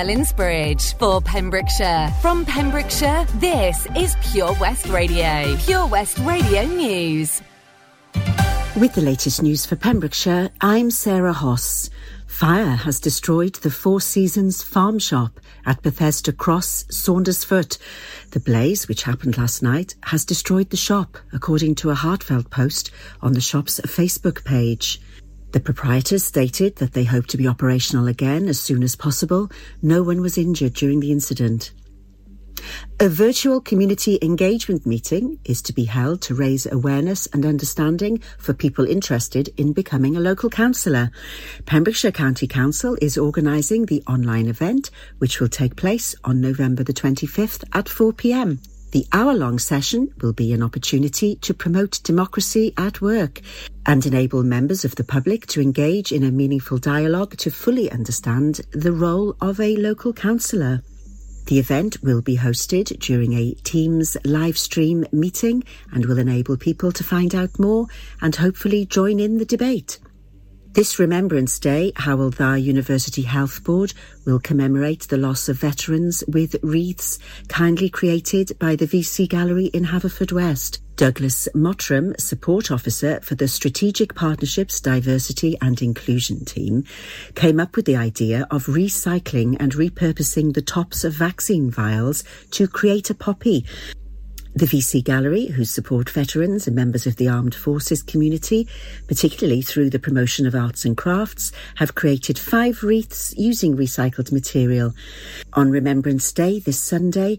Merlin's Bridge for Pembrokeshire. From Pembrokeshire, this is Pure West Radio. Pure West Radio News. With the latest news for Pembrokeshire, I'm Sarah Hoss. Fire has destroyed the Four Seasons farm shop at Bethesda Cross, Saundersfoot. The blaze, which happened last night, has destroyed the shop, according to a heartfelt post on the shop's Facebook page. The proprietors stated that they hope to be operational again as soon as possible. No one was injured during the incident. A virtual community engagement meeting is to be held to raise awareness and understanding for people interested in becoming a local councillor. Pembrokeshire County Council is organising the online event, which will take place on November the 25th at 4pm. The hour long session will be an opportunity to promote democracy at work and enable members of the public to engage in a meaningful dialogue to fully understand the role of a local councillor. The event will be hosted during a Teams live stream meeting and will enable people to find out more and hopefully join in the debate. This Remembrance Day, Hywel Dda University Health Board will commemorate the loss of veterans with wreaths kindly created by the VC Gallery in Haverfordwest. Douglas Mottram, support officer for the Strategic Partnerships Diversity and Inclusion team, came up with the idea of recycling and repurposing the tops of vaccine vials to create a poppy the VC Gallery, who support veterans and members of the armed forces community, particularly through the promotion of arts and crafts, have created five wreaths using recycled material. On Remembrance Day this Sunday,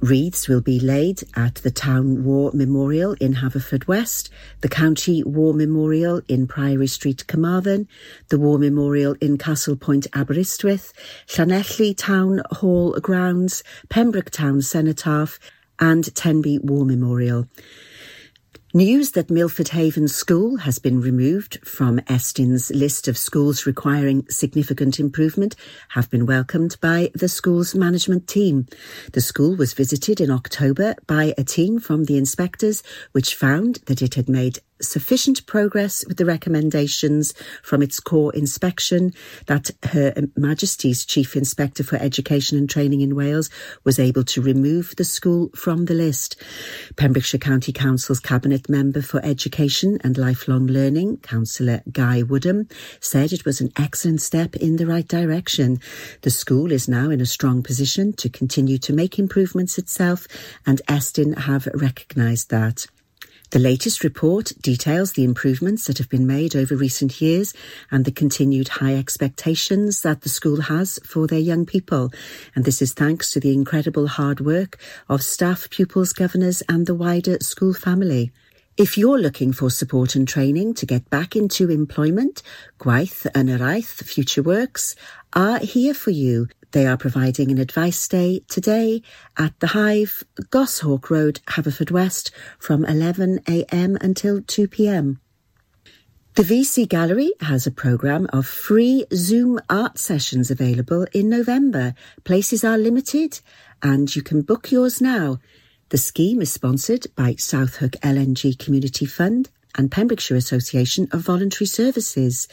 Wreaths will be laid at the Town War Memorial in Haverfordwest, the County War Memorial in Priory Street, Carmarthen, the War Memorial in Castle Point, Aberystwyth, Llanelli Town Hall Grounds, Pembroke Town Cenotaph, and Tenby War Memorial. News that Milford Haven School has been removed from Estyn's list of schools requiring significant improvement have been welcomed by the school's management team. The school was visited in October by a team from the inspectors, which found that it had made sufficient progress with the recommendations from its core inspection that Her Majesty's Chief Inspector for Education and Training in Wales was able to remove the school from the list. Pembrokeshire County Council's Cabinet Member for Education and Lifelong Learning, Councillor Guy Woodham, said it was an excellent step in the right direction. The school is now in a strong position to continue to make improvements itself and Estyn have recognised that. The latest report details the improvements that have been made over recent years and the continued high expectations that the school has for their young people. And this is thanks to the incredible hard work of staff, pupils, governors and the wider school family. If you're looking for support and training to get back into employment, Gwaith and Araith Future Works are here for you. They are providing an advice day today at the Hive, Goshawk Road, Haverfordwest from 11am until 2pm. The VC Gallery has a programme of free Zoom art sessions available in November. Places are limited and you can book yours now. The scheme is sponsored by South Hook LNG Community Fund and Pembrokeshire Association of Voluntary Services.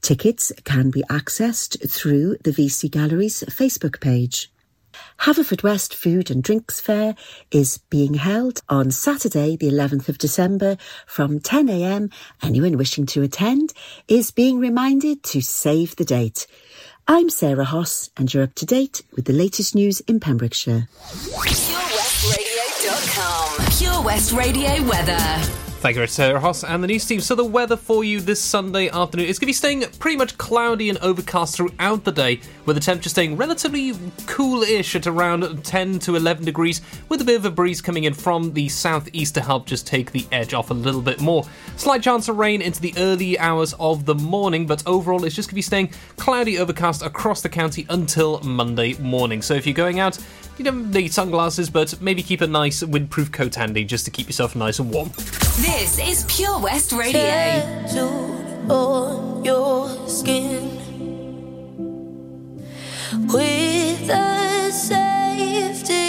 Tickets can be accessed through the VC Gallery's Facebook page. Haverfordwest Food and Drinks Fair is being held on Saturday, the 11th of December from 10am. Anyone wishing to attend is being reminded to save the date. I'm Sarah Hoss and you're up to date with the latest news in Pembrokeshire. PureWestRadio.com. Pure West Radio weather. Thank you, Sarah Hoss and the news team. So the weather for you this Sunday afternoon is going to be staying pretty much cloudy and overcast throughout the day, with the temperature staying relatively cool-ish at around 10 to 11 degrees, with a bit of a breeze coming in from the southeast to help just take the edge off a little bit more. Slight chance of rain into the early hours of the morning, but overall it's just going to be staying cloudy, overcast across the county until Monday morning. So if you're going out, you don't need sunglasses, but maybe keep a nice windproof coat handy just to keep yourself nice and warm. This is Pure West Radio. on your skin with a safety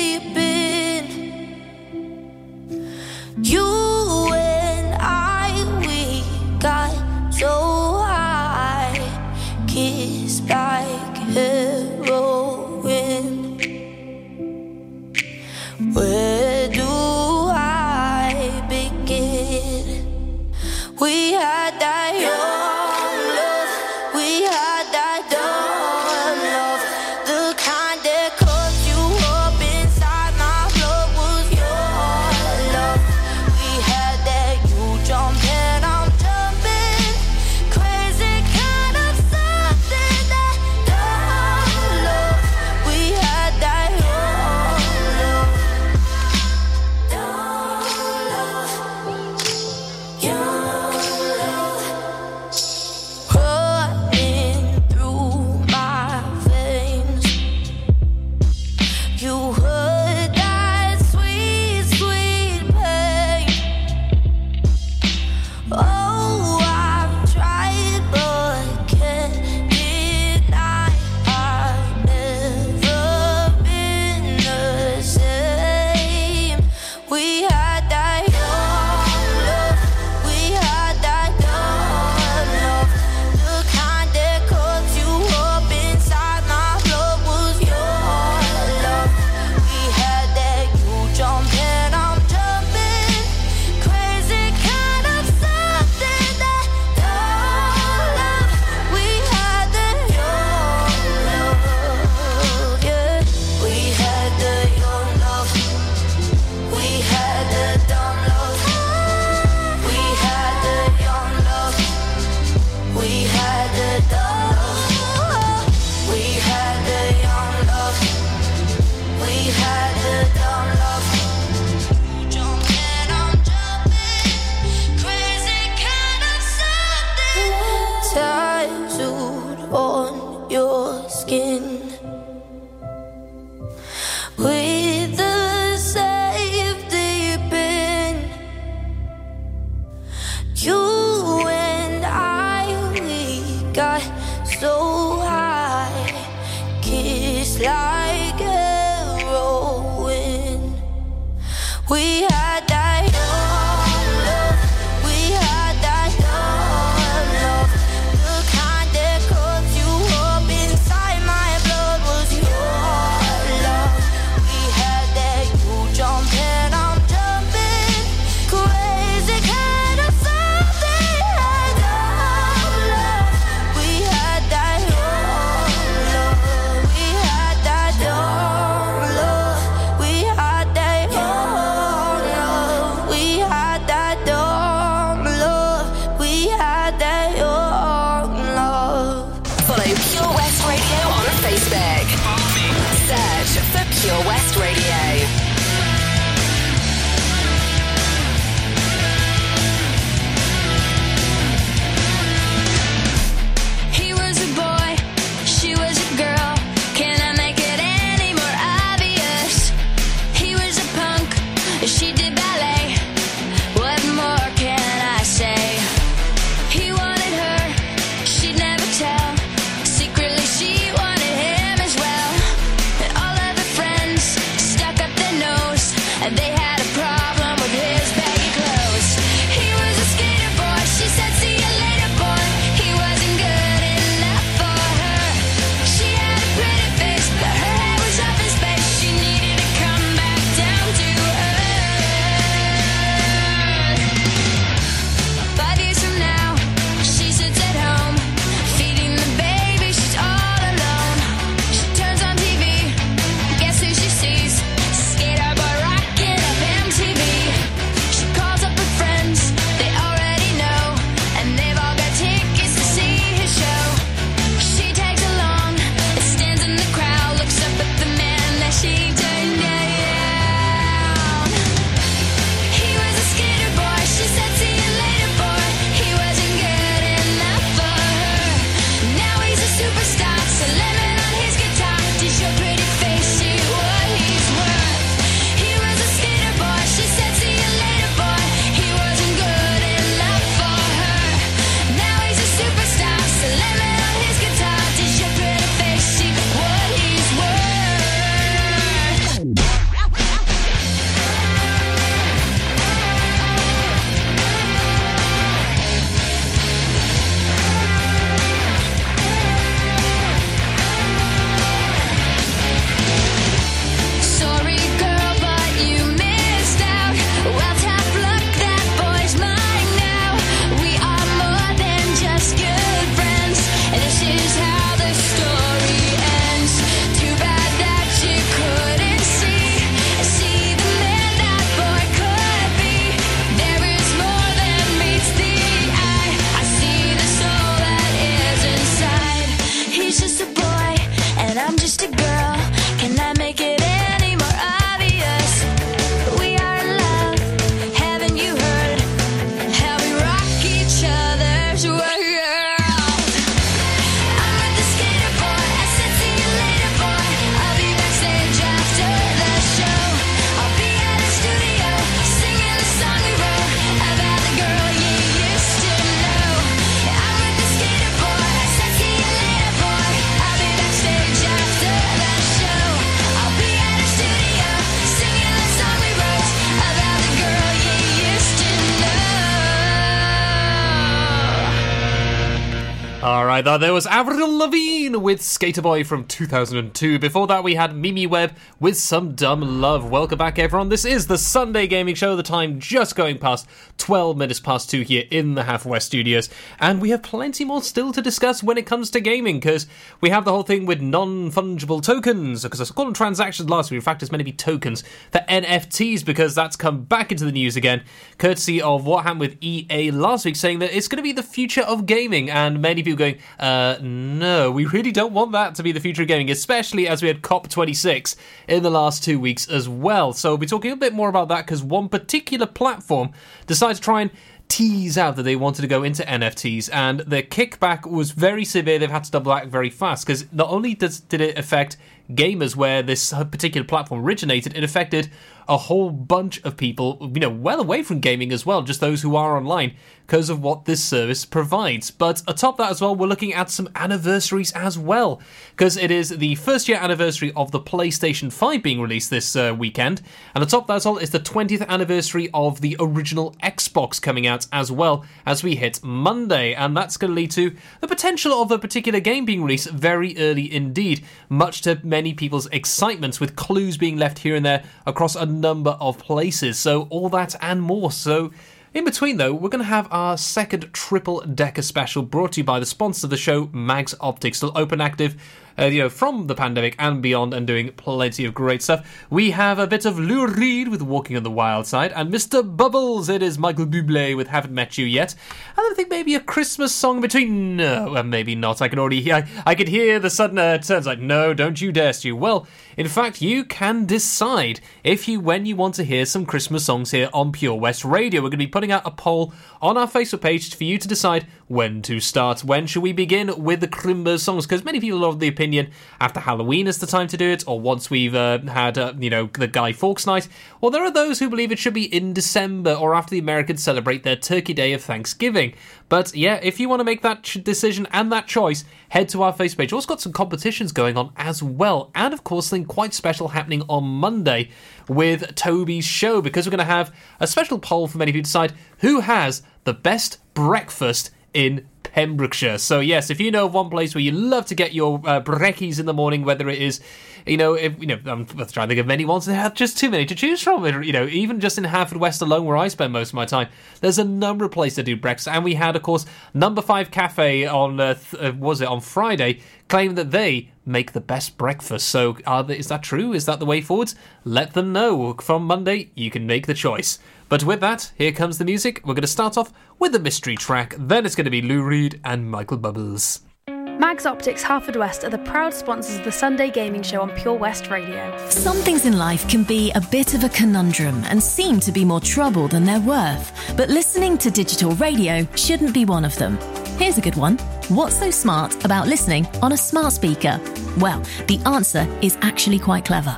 Right, there was Avril Lavigne with Skater Boy from 2002. Before that, we had Mimi Webb with Some Dumb Love. Welcome back, everyone. This is the Sunday Gaming Show. The time just going past 12 minutes past 2 here in the Half West Studios. And we have plenty more still to discuss when it comes to gaming, because we have the whole thing with non fungible tokens, because I called them transactions last week. In fact, it's meant to be tokens for NFTs, because that's come back into the news again, courtesy of what happened with EA last week, saying that it's going to be the future of gaming. And many people going, uh, no, we really don't want that to be the future of gaming, especially as we had COP26 in the last two weeks as well. So we'll be talking a bit more about that because one particular platform decided to try and tease out that they wanted to go into NFTs, and the kickback was very severe. They've had to double back very fast because not only does, did it affect gamers where this particular platform originated, it affected a whole bunch of people, you know, well away from gaming as well, just those who are online because of what this service provides. But atop that as well, we're looking at some anniversaries as well, because it is the first year anniversary of the PlayStation 5 being released this uh, weekend, and atop that as well is the 20th anniversary of the original Xbox coming out as well as we hit Monday, and that's going to lead to the potential of a particular game being released very early indeed, much to many people's excitements, with clues being left here and there across a number of places. So, all that and more. So, in between, though, we're going to have our second triple decker special brought to you by the sponsor of the show, Mags Optics, still open active uh, you know, from the pandemic and beyond, and doing plenty of great stuff. We have a bit of Lou Reed with Walking on the Wild Side, and Mr. Bubbles, it is Michael Bublé with Haven't Met You Yet. And I think maybe a Christmas song between. No, well, maybe not. I can already hear. I, I could hear the sudden uh, turns like, no, don't you dare, Stu. Well, in fact, you can decide if you when you want to hear some Christmas songs here on Pure West Radio. We're going to be putting out a poll on our Facebook page for you to decide when to start. When should we begin with the Crimber songs? Because many people are of the opinion after Halloween is the time to do it, or once we've uh, had, uh, you know, the Guy Fawkes night. Or there are those who believe it should be in December or after the Americans celebrate their Turkey Day of Thanksgiving. But yeah, if you want to make that decision and that choice, head to our Facebook page. We've also got some competitions going on as well. And of course, something quite special happening on Monday with Toby's show because we're going to have a special poll for many people to decide who has the best breakfast in Pembrokeshire. So yes, if you know one place where you love to get your uh, brekkies in the morning, whether it is, you know, if, you know, I'm trying to think of many ones. There are just too many to choose from. You know, even just in Halford Haverfordwest alone, where I spend most of my time, there's a number of places to do breakfast. And we had, of course, Number Five Cafe on uh, th- uh, was it on Friday, claim that they make the best breakfast. So is that true? Is that the way forwards? Let them know. From Monday, you can make the choice. But with that, here comes the music. We're going to start off with a mystery track, then it's going to be Lou Reed and Michael Bubbles. Mags Optics Haverfordwest are the proud sponsors of the Sunday Gaming Show on Pure West Radio. Some things in life can be a bit of a conundrum and seem to be more trouble than they're worth. But listening to digital radio shouldn't be one of them. Here's a good one. What's so smart about listening on a smart speaker? Well, the answer is actually quite clever.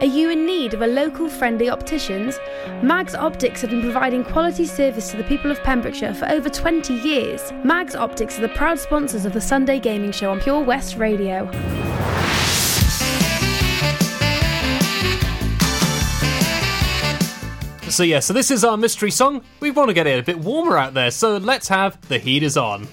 Are you in need of a local friendly opticians? Mags Optics have been providing quality service to the people of Pembrokeshire for over 20 years. Mags Optics are the proud sponsors of the Sunday Gaming Show on Pure West Radio. So yeah, so this is our mystery song. We want to get it a bit warmer out there, so let's have The Heat Is On.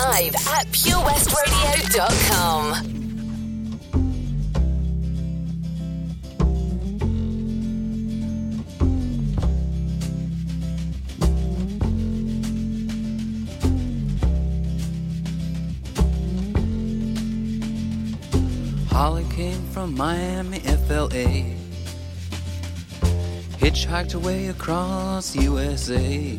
Live at purewestradio.com. Holly came from Miami, FLA. Hitchhiked her way across USA.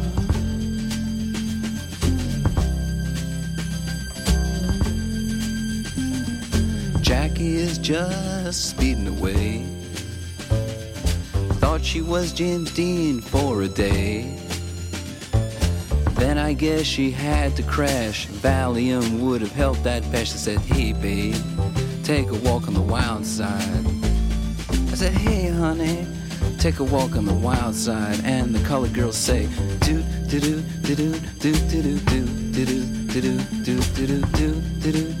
Is just speeding away. Thought she was James Dean for a day. Then I guess she had to crash. Valium would have helped that. I said, Hey, babe, take a walk on the wild side. I said, Hey, honey, take a walk on the wild side. And the colored girls say, Do, do, do, do, do, do, do, do, do, do, do, do, do, do, do, do, do,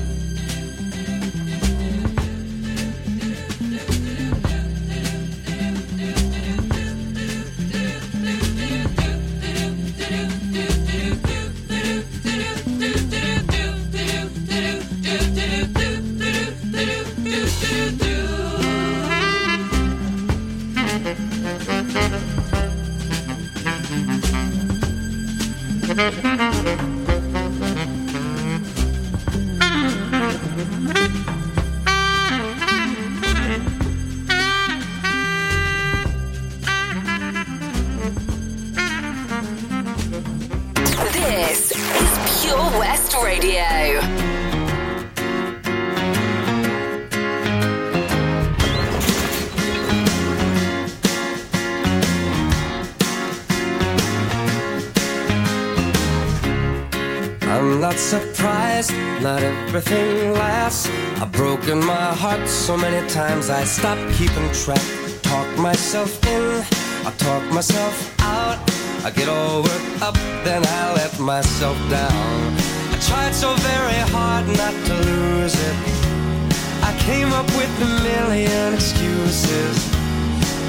so many times I stopped keeping track. Talk myself in, I talk myself out. I get all worked up, then I let myself down. I tried so very hard not to lose it. I came up with a million excuses.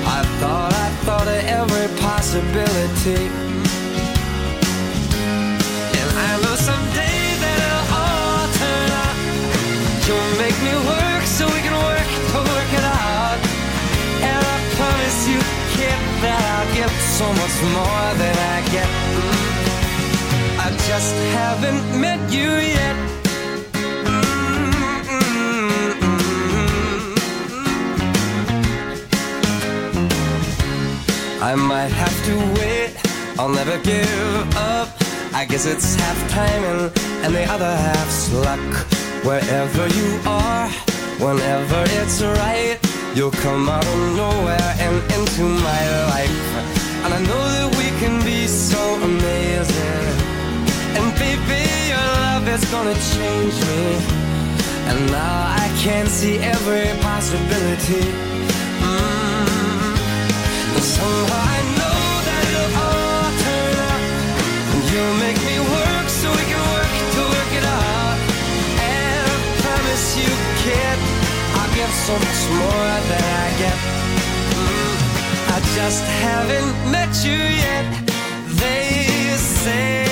I thought I thought of every possibility. And I know someday that it'll all turn out. You'll make me work it out. And I promise you, kid, that I'll give so much more than I get. I just haven't met you yet. Mm-hmm. I might have to wait, I'll never give up. I guess it's half timing and the other half's luck. Wherever you are, whenever it's right, you'll come out of nowhere and into my life. And I know that we can be so amazing. And baby, your love is gonna change me. And now I can see every possibility. Mm. And somehow I know that it'll all turn out. And you'll make me work so we can work to work it out. And I promise you, I'll give so much more than I get. Mm. I just haven't met you yet. They say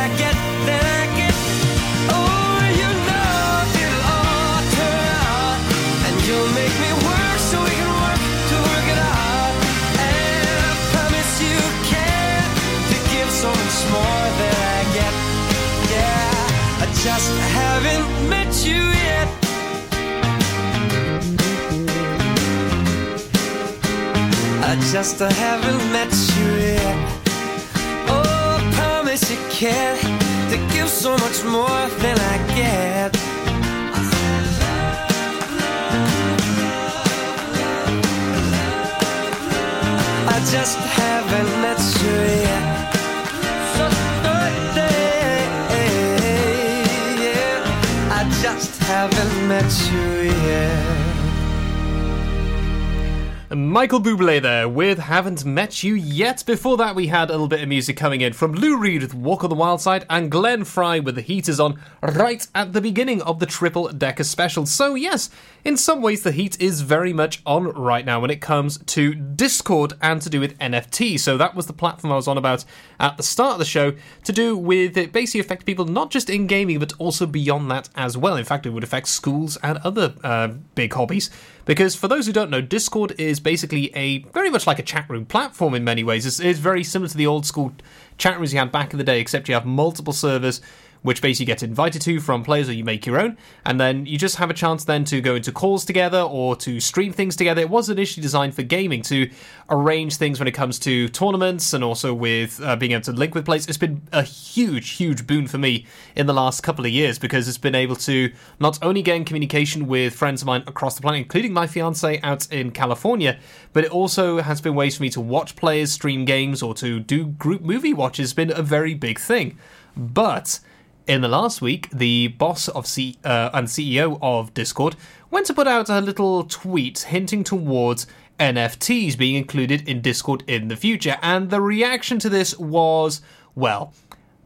I I just haven't met you yet. Oh, I promise you can to give so much more than I get. I just haven't met you yet. Yeah. I just haven't met you yet. Michael Bublé there with Haven't Met You Yet. Before that, we had a little bit of music coming in from Lou Reed with Walk on the Wild Side and Glenn Frey with The Heat Is On right at the beginning of the Triple Decker Special. So, yes, in some ways, the heat is very much on right now when it comes to Discord and to do with NFT. So, that was the platform I was on about at the start of the show to do with it basically affect people not just in gaming but also beyond that as well. In fact, it would affect schools and other uh, big hobbies. Because for those who don't know, Discord is basically a very much like a chat room platform in many ways. It's, it's very similar to the old school chat rooms you had back in the day, except you have multiple servers which basically you get invited to from players or you make your own. And then you just have a chance then to go into calls together or to stream things together. It was initially designed for gaming to arrange things when it comes to tournaments and also with uh, being able to link with players. It's been a huge huge boon for me in the last couple of years because it's been able to not only get in communication with friends of mine across the planet including my fiance out in california but it also has been ways for me to watch players stream games or to do group movie watches It's been a very big thing. But in the last week, the boss of C- uh, and CEO of Discord went to put out a little tweet hinting towards NFTs being included in Discord in the future, and the reaction to this was, well,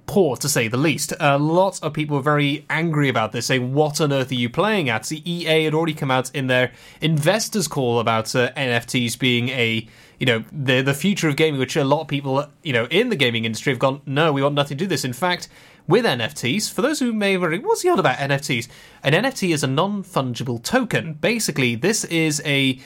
poor to say the least. A lot of people were very angry about this, saying, What on earth are you playing at? The EA had already come out in their investors' call about uh, NFTs being a you know the the future of gaming, which a lot of people you know in the gaming industry have gone, no, we want nothing to do this. In fact, with NFTs, for those who may wondering, what's the on about NFTs? An NFT is a non fungible token. Basically, this is a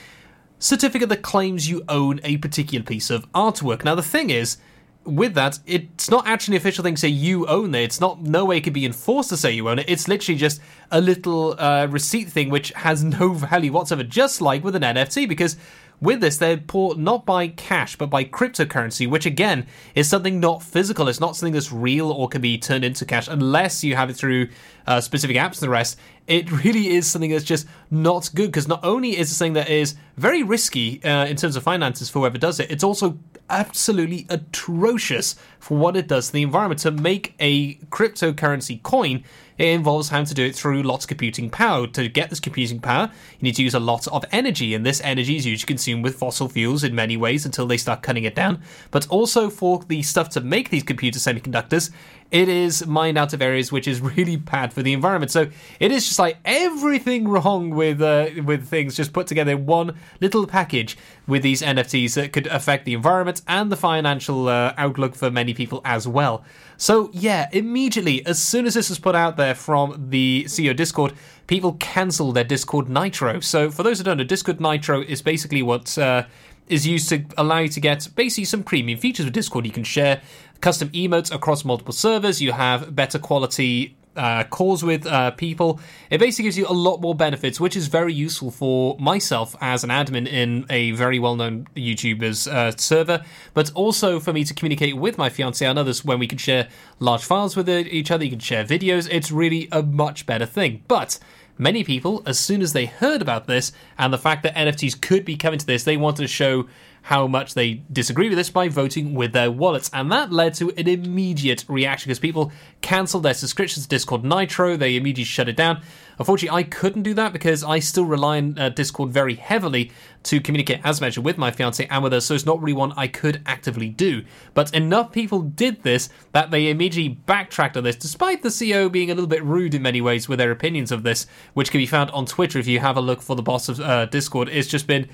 certificate that claims you own a particular piece of artwork. Now, the thing is, with that, it's not actually an official thing to say you own it. It's not no way it can be enforced to say you own it. It's literally just a little uh, receipt thing which has no value whatsoever, just like with an NFT, because with this, they're bought not by cash, but by cryptocurrency, which again is something not physical. It's not something that's real or can be turned into cash unless you have it through uh, specific apps and the rest. It really is something that's just not good because not only is it something that is very risky uh, in terms of finances for whoever does it, it's also absolutely atrocious for what it does to the environment. To make a cryptocurrency coin, it involves having to do it through lots of computing power. To get this computing power, you need to use a lot of energy, and this energy is usually consumed with fossil fuels in many ways until they start cutting it down. But also for the stuff to make these computer semiconductors, it is mined out of areas which is really bad for the environment. So it is just like everything wrong with uh, with things just put together in one little package with these NFTs that could affect the environment and the financial uh, outlook for many people as well. So yeah, immediately as soon as this was put out there from the CEO Discord, people cancelled their Discord Nitro. So for those who don't know, Discord Nitro is basically what. Uh, is used to allow you to get basically some premium features with Discord. You can share custom emotes across multiple servers. You have better quality uh, calls with uh, people. It basically gives you a lot more benefits, which is very useful for myself as an admin in a very well-known YouTuber's uh, server, but also for me to communicate with my fiance and others when we can share large files with each other. You can share videos. It's really a much better thing, but. Many people, as soon as they heard about this and the fact that NFTs could be coming to this, they wanted to show how much they disagree with this by voting with their wallets. And that led to an immediate reaction because people cancelled their subscriptions to Discord Nitro, they immediately shut it down. Unfortunately, I couldn't do that because I still rely on uh, Discord very heavily to communicate, as mentioned, with my fiance and with her, so it's not really one I could actively do. But enough people did this that they immediately backtracked on this, despite the CEO being a little bit rude in many ways with their opinions of this, which can be found on Twitter if you have a look for the boss of uh, Discord. It's just been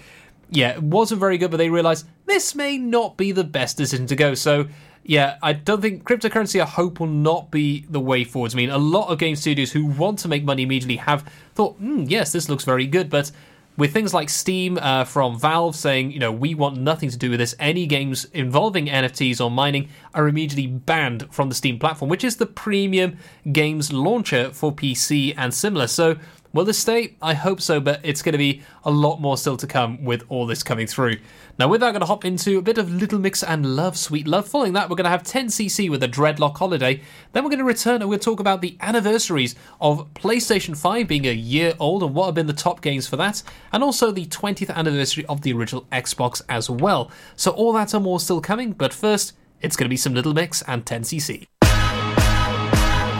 yeah, it wasn't very good, but they realized this may not be the best decision to go. So, yeah, I don't think cryptocurrency, I hope, will not be the way forwards. I mean, a lot of game studios who want to make money immediately have thought, hmm, yes, this looks very good, but with things like Steam uh, from Valve saying, you know, we want nothing to do with this, any games involving NFTs or mining are immediately banned from the Steam platform, which is the premium games launcher for PC and similar. So, Will this stay? I hope so, but it's going to be a lot more still to come with all this coming through. Now, with that, I'm going to hop into a bit of Little Mix and Love, Sweet Love. Following that, we're going to have 10cc with a Dreadlock Holiday. Then we're going to return and we'll talk about the anniversaries of PlayStation 5 being a year old and what have been the top games for that, and also the 20th anniversary of the original Xbox as well. So, all that and more still coming, but first, it's going to be some Little Mix and 10cc.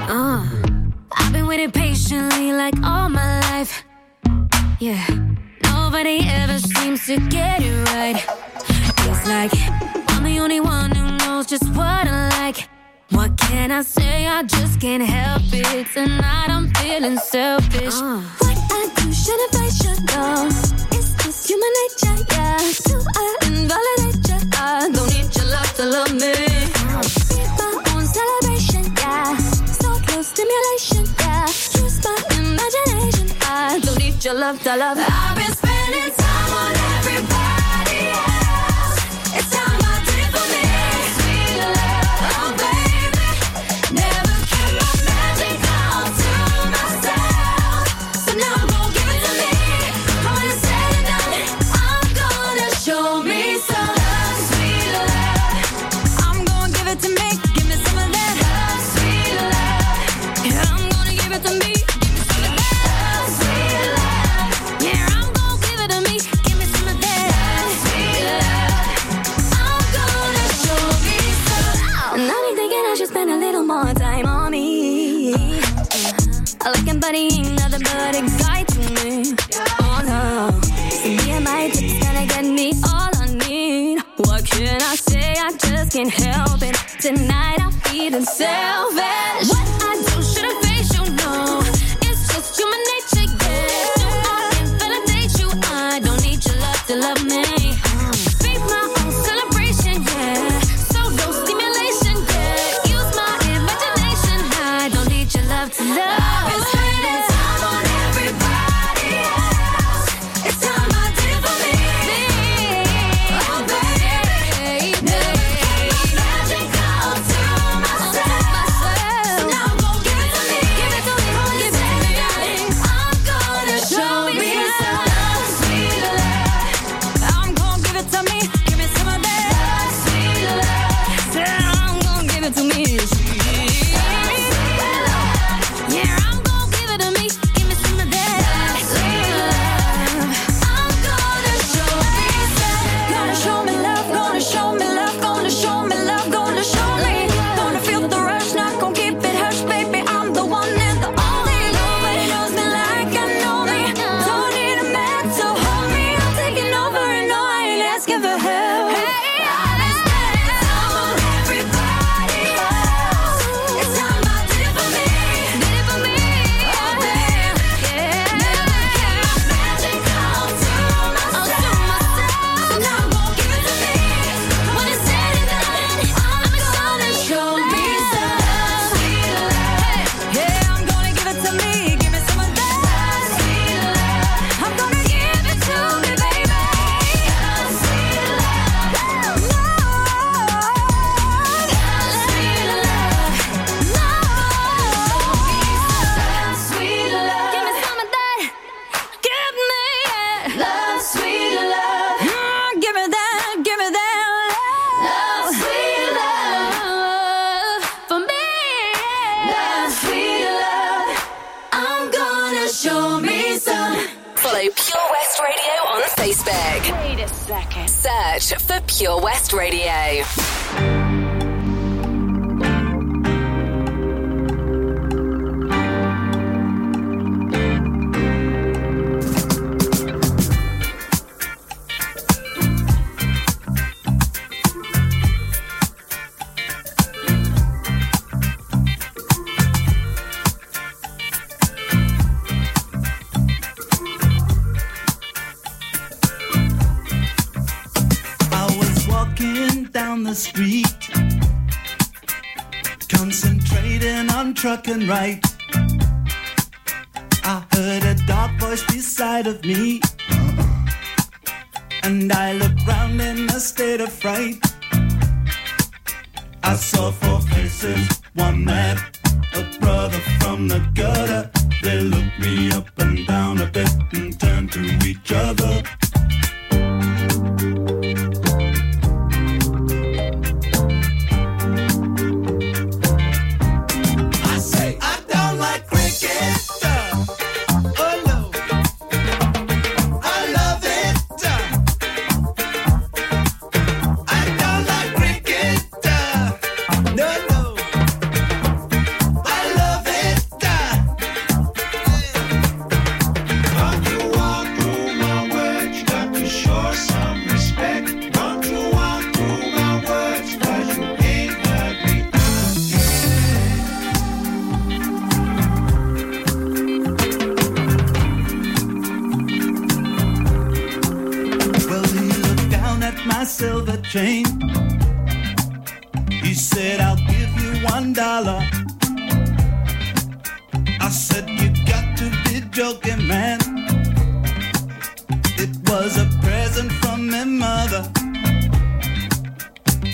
Uh, Waiting patiently like all my life. Yeah, nobody ever seems to get it right. It's like I'm the only one who knows just what I like. What can I say? I just can't help it. Tonight I'm feeling selfish. Uh. What I do, shouldn't I should know? It's just human nature, yeah. Do I invalidate you? I don't need your love to love me. Uh. Be my own celebration, yeah. So close stimulation, your love to love. I've been spending can't help it. Tonight I'm feeling selfish.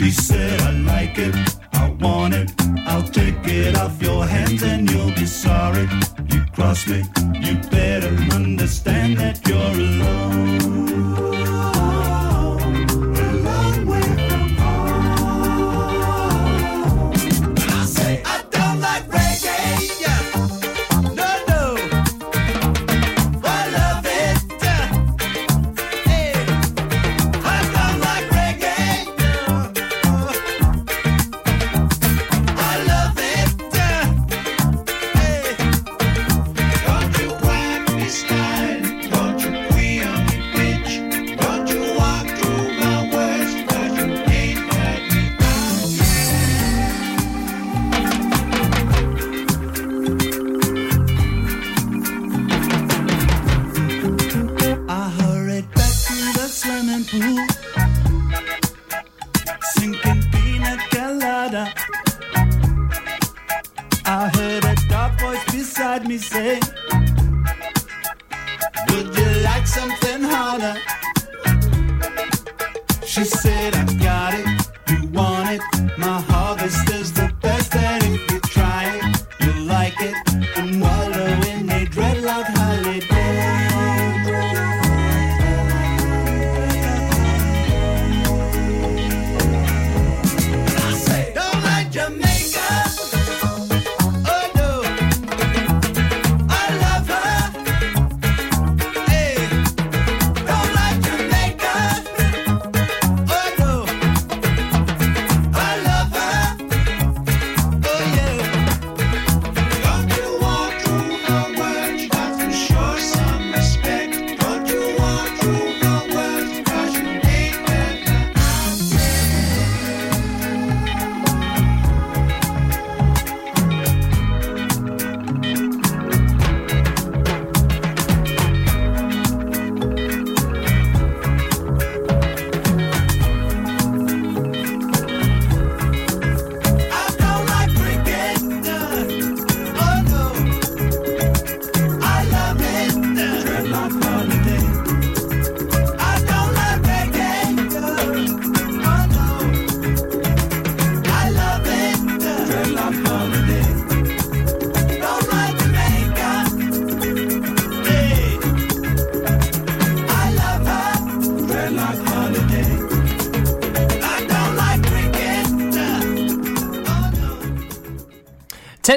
He said, I like it, I want it, I'll take it off your hands and you'll be sorry. You crossed me, you better understand that you're alone.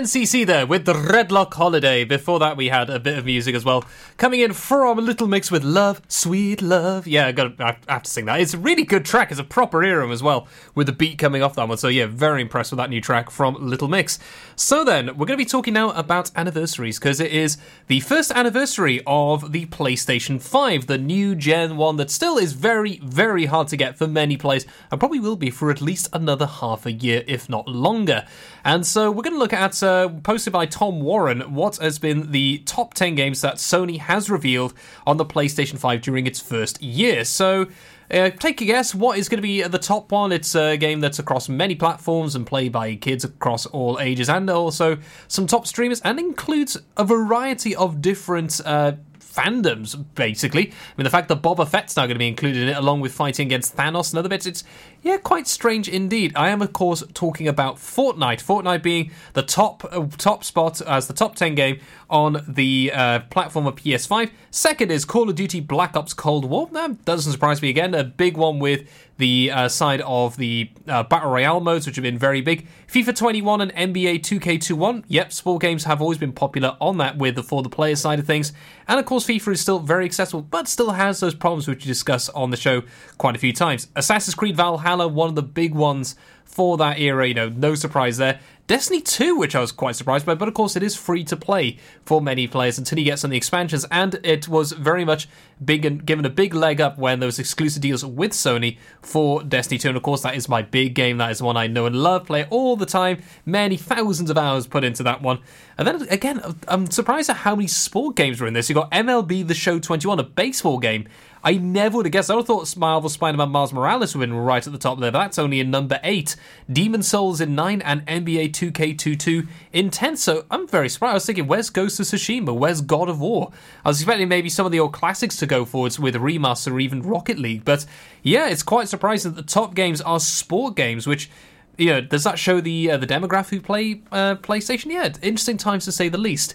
10cc there with the Dreadlock Holiday. Before that, we had a bit of music as well. Coming in from Little Mix with Love, Sweet Love. Yeah, I, got I have to sing that. It's a really good track. It's a proper era as well, with the beat coming off that one. So, yeah, very impressed with that new track from Little Mix. So, then, we're going to be talking now about anniversaries because it is the first anniversary of the PlayStation 5, the new gen one that still is very, very hard to get for many players and probably will be for at least another half a year, if not longer. And so we're going to look at, uh, posted by Tom Warren, what has been the top 10 games that Sony has revealed on the PlayStation 5 during its first year. So. Uh, take a guess. What is going to be the top one? It's a game that's across many platforms and played by kids across all ages, and also some top streamers, and includes a variety of different uh, fandoms, basically. I mean, the fact that Boba Fett's now going to be included in it, along with fighting against Thanos and other bits, it's, yeah, quite strange indeed. I am, of course, talking about Fortnite. Fortnite being the top uh, top spot as the top 10 game on the uh, platform of PS5. Second is Call of Duty Black Ops Cold War. That doesn't surprise me again. A big one with the uh, side of the uh, Battle Royale modes, which have been very big. FIFA 21 and NBA 2K21. Yep, sport games have always been popular on that with the for the player side of things. And of course, FIFA is still very accessible, but still has those problems which we discuss on the show quite a few times. Assassin's Creed Valhalla, one of the big ones for that era, you know, no surprise there. Destiny 2, which I was quite surprised by, but of course it is free to play for many players until you get some of the expansions, and it was very much big and given a big leg up when there was exclusive deals with Sony for Destiny 2, and of course that is my big game, that is one I know and love, play all the time, many thousands of hours put into that one. And then again, I'm surprised at how many sport games were in this. You got MLB The Show 21, a baseball game. I never would have guessed. I would have thought Marvel Spider-Man Miles Morales would have been right at the top there, but that's only in number 8. Demon's Souls in 9 and NBA 2K22 in 10. So I'm very surprised. I was thinking, where's Ghost of Tsushima? Where's God of War? I was expecting maybe some of the old classics to go forwards with Remaster or even Rocket League. But yeah, it's quite surprising that the top games are sport games, which you know, does that show the uh, the demographic who play uh, PlayStation? Yeah, interesting times to say the least.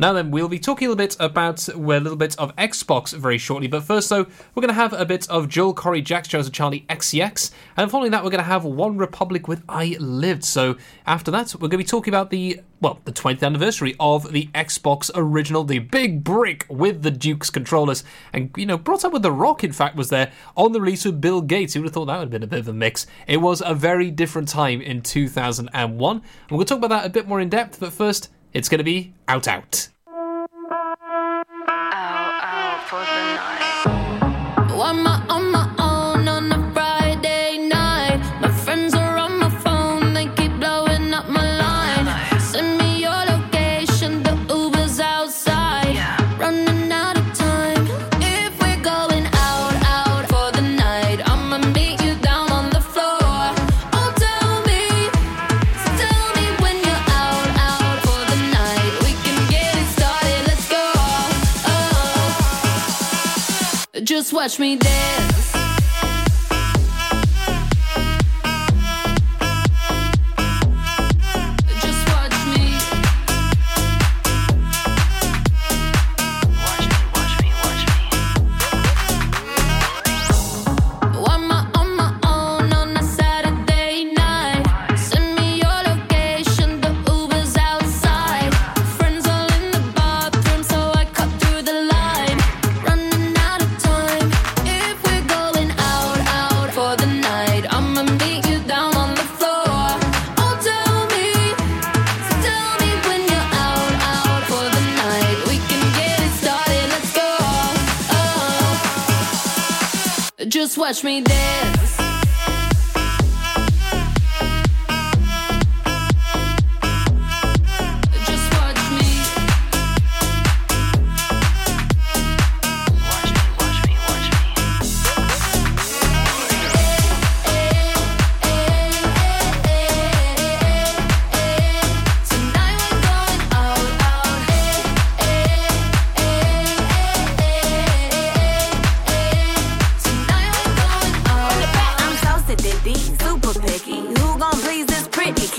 Now then, we'll be talking a little bit about well, a little bit of Xbox very shortly. But first, though, we're going to have a bit of Joel Corry Jax Jones and Charli XCX, and following that, we're going to have One Republic with I Lived. So after that, we're going to be talking about the well, the 20th anniversary of the Xbox original, the big brick with the Duke's controllers, and you know, brought up with The Rock. In fact, was there on the release with Bill Gates. Who would have thought that would have been a bit of a mix? It was a very different time in 2001, and to talk about that a bit more in depth. But first. It's going to be Out Out. One my on my Watch me dance.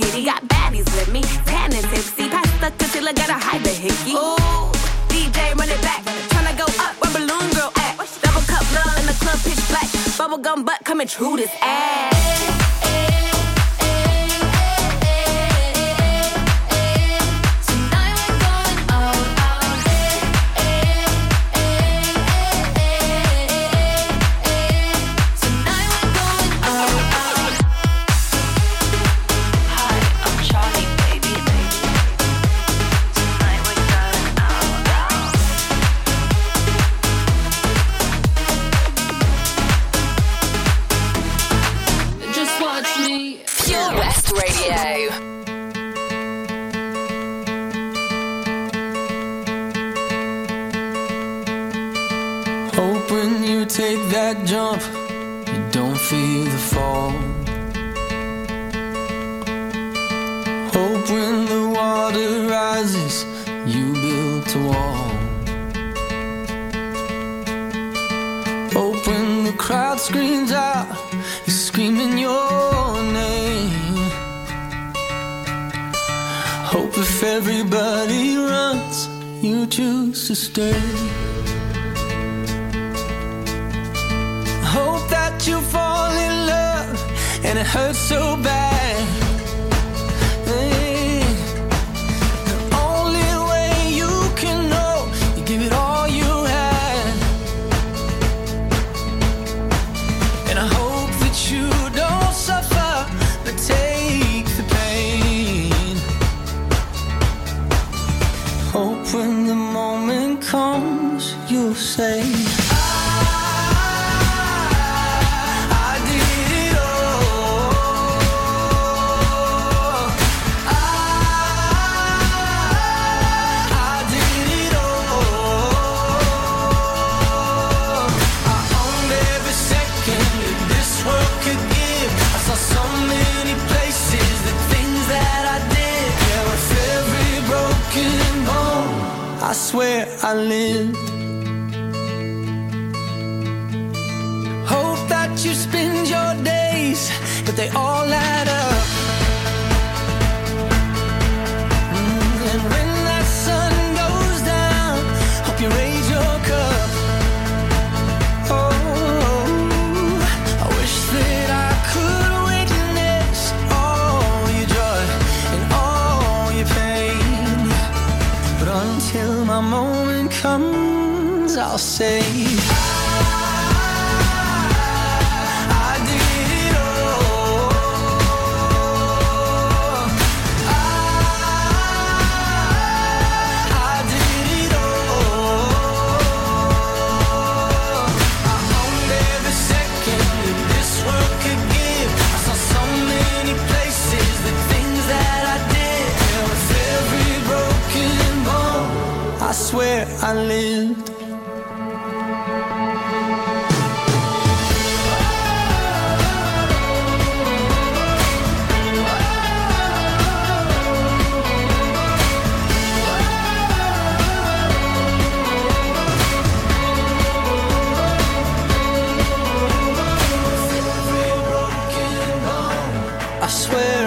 Kitty? Got baddies with me, tan and tipsy. Pass the concealer, gotta hide the hickey. Ooh, DJ run it back. Tryna go up where balloon girl at. Double cup love in the club, pitch black. Bubblegum butt coming true this ass. When the moment comes, you'll say. Swear I lived. Hope that you spend your days, but they all add up. Comes, I'll say. Swear I lived. I swear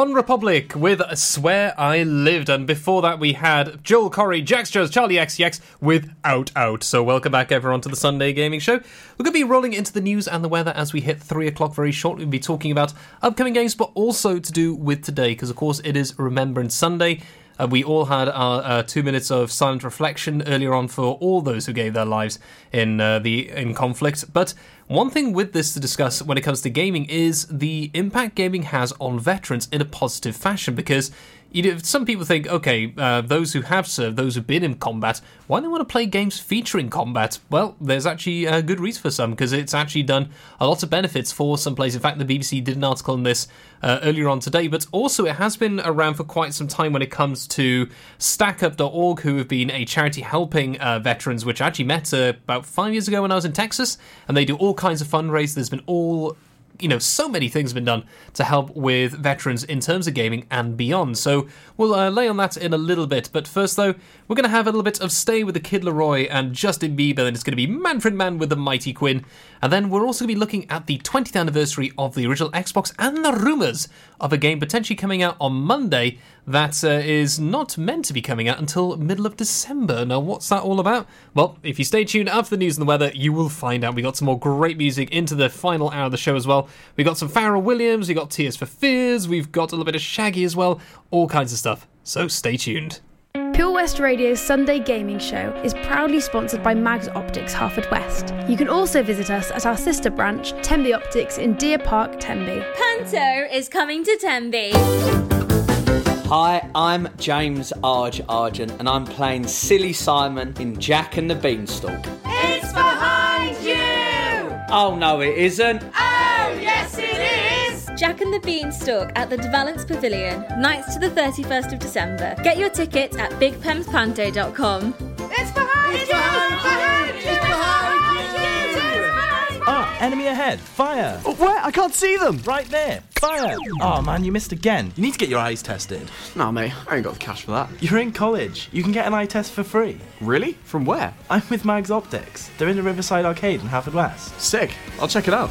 One Republic with Swear I Lived, and before that we had Joel Corry, Jax Jones, Charli XCX with Out Out. So welcome back everyone to the Sunday Gaming Show. We're going to be rolling into the news and the weather as we hit 3 o'clock very shortly. We'll be talking about upcoming games, but also to do with today, because of course it is Remembrance Sunday. Uh, we all had our uh, two minutes of silent reflection earlier on for all those who gave their lives in uh, the in conflict. But one thing with this to discuss when it comes to gaming is the impact gaming has on veterans in a positive fashion because you know, some people think, okay, uh, those who have served, those who've been in combat, why do they want to play games featuring combat? Well, there's actually a good reason for some because it's actually done a lot of benefits for some players. In fact, the BBC did an article on this uh, earlier on today, but also it has been around for quite some time when it comes to StackUp.org, who have been a charity helping uh, veterans, which I actually met uh, about five years ago when I was in Texas, and they do all kinds of fundraisers. There's been all you know, so many things have been done to help with veterans in terms of gaming and beyond. So we'll uh, lay on that in a little bit. But first, though, we're going to have a little bit of Stay with the Kid LAROI and Justin Bieber, and it's going to be Manfred Mann with the Mighty Quinn. And then we're also going to be looking at the 20th anniversary of the original Xbox and the rumours of a game potentially coming out on Monday that uh, is not meant to be coming out until middle of December. Now, what's that all about? Well, if you stay tuned after the news and the weather, you will find out. We got some more great music into the final hour of the show as well. We got some Pharrell Williams, we got Tears for Fears, we've got a little bit of Shaggy as well, all kinds of stuff. So stay tuned. Pure West Radio's Sunday Gaming Show is proudly sponsored by Mags Optics Harford West. You can also visit us at our sister branch, Tenby Optics in Deer Park, Tenby. Panto is coming to Tenby. Hi, I'm James Arg Argent, and I'm playing Silly Simon in Jack and the Beanstalk. It's behind you! Oh no, it isn't. Oh, yes, it is! Jack and the Beanstalk at the De Valence Pavilion, nights to the 31st of December. Get your tickets at bigpemspanto.com. It's behind you! Behind you! Ah, enemy ahead. Fire. Oh, where? I can't see them. Right there. Fire. Oh, man, you missed again. You need to get your eyes tested. Nah, mate, I ain't got the cash for that. You're in college. You can get an eye test for free. Really? From where? I'm with Mags Optics. They're in the Riverside Arcade in Haverfordwest. Sick. I'll check it out.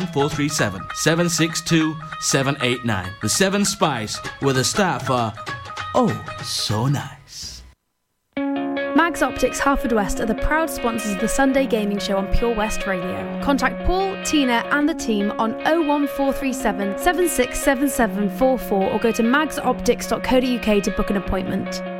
01437 762 789. The Seven Spice, where the staff are oh so nice. Mags Optics Harford West are the proud sponsors of the Sunday Gaming Show on Pure West Radio. Contact Paul, Tina, and the team on 01437 767744 or go to magsoptics.co.uk to book an appointment.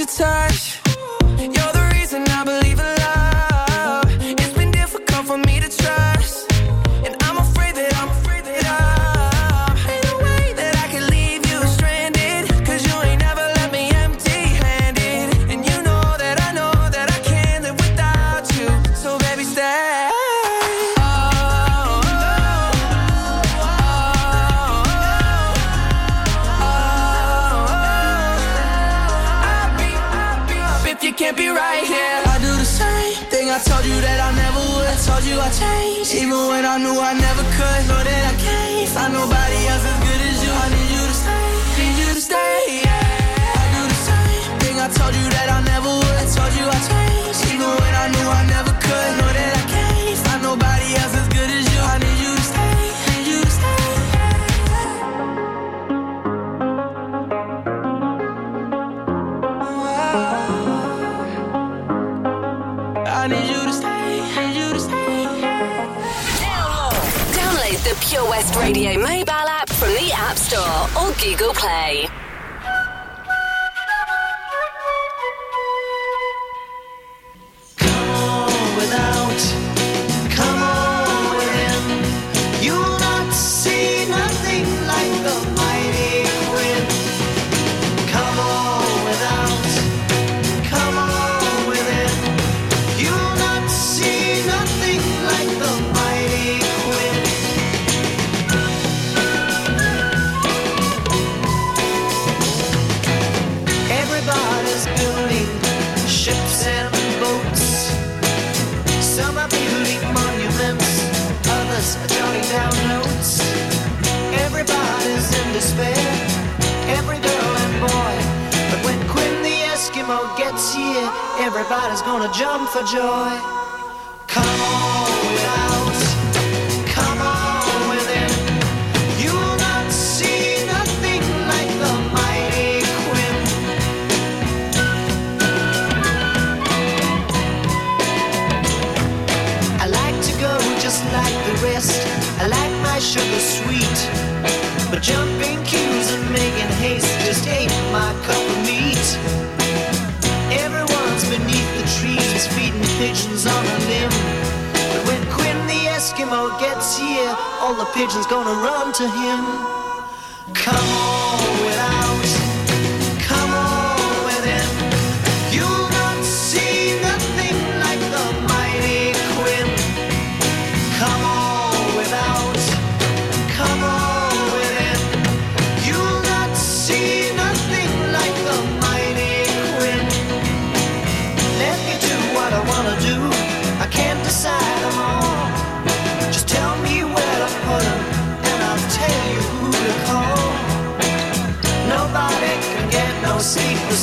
your touch. Despair, every girl and boy. But when Quinn the Eskimo gets here, everybody's gonna jump for joy. Come on without, come on. You'll not see nothing like the mighty Quinn. I like to go just like the rest. I like my sugar sweet. But jumping queues and making haste just ain't my cup of meat. Everyone's beneath the trees feeding pigeons on a limb. But when Quinn the Eskimo gets here, all the pigeons gonna run to him. Come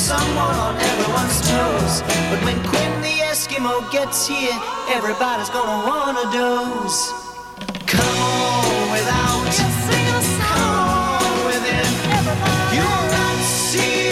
someone on everyone's toes. But when Quinn the Eskimo gets here, everybody's gonna wanna doze. Come on without, come on within. You will not see.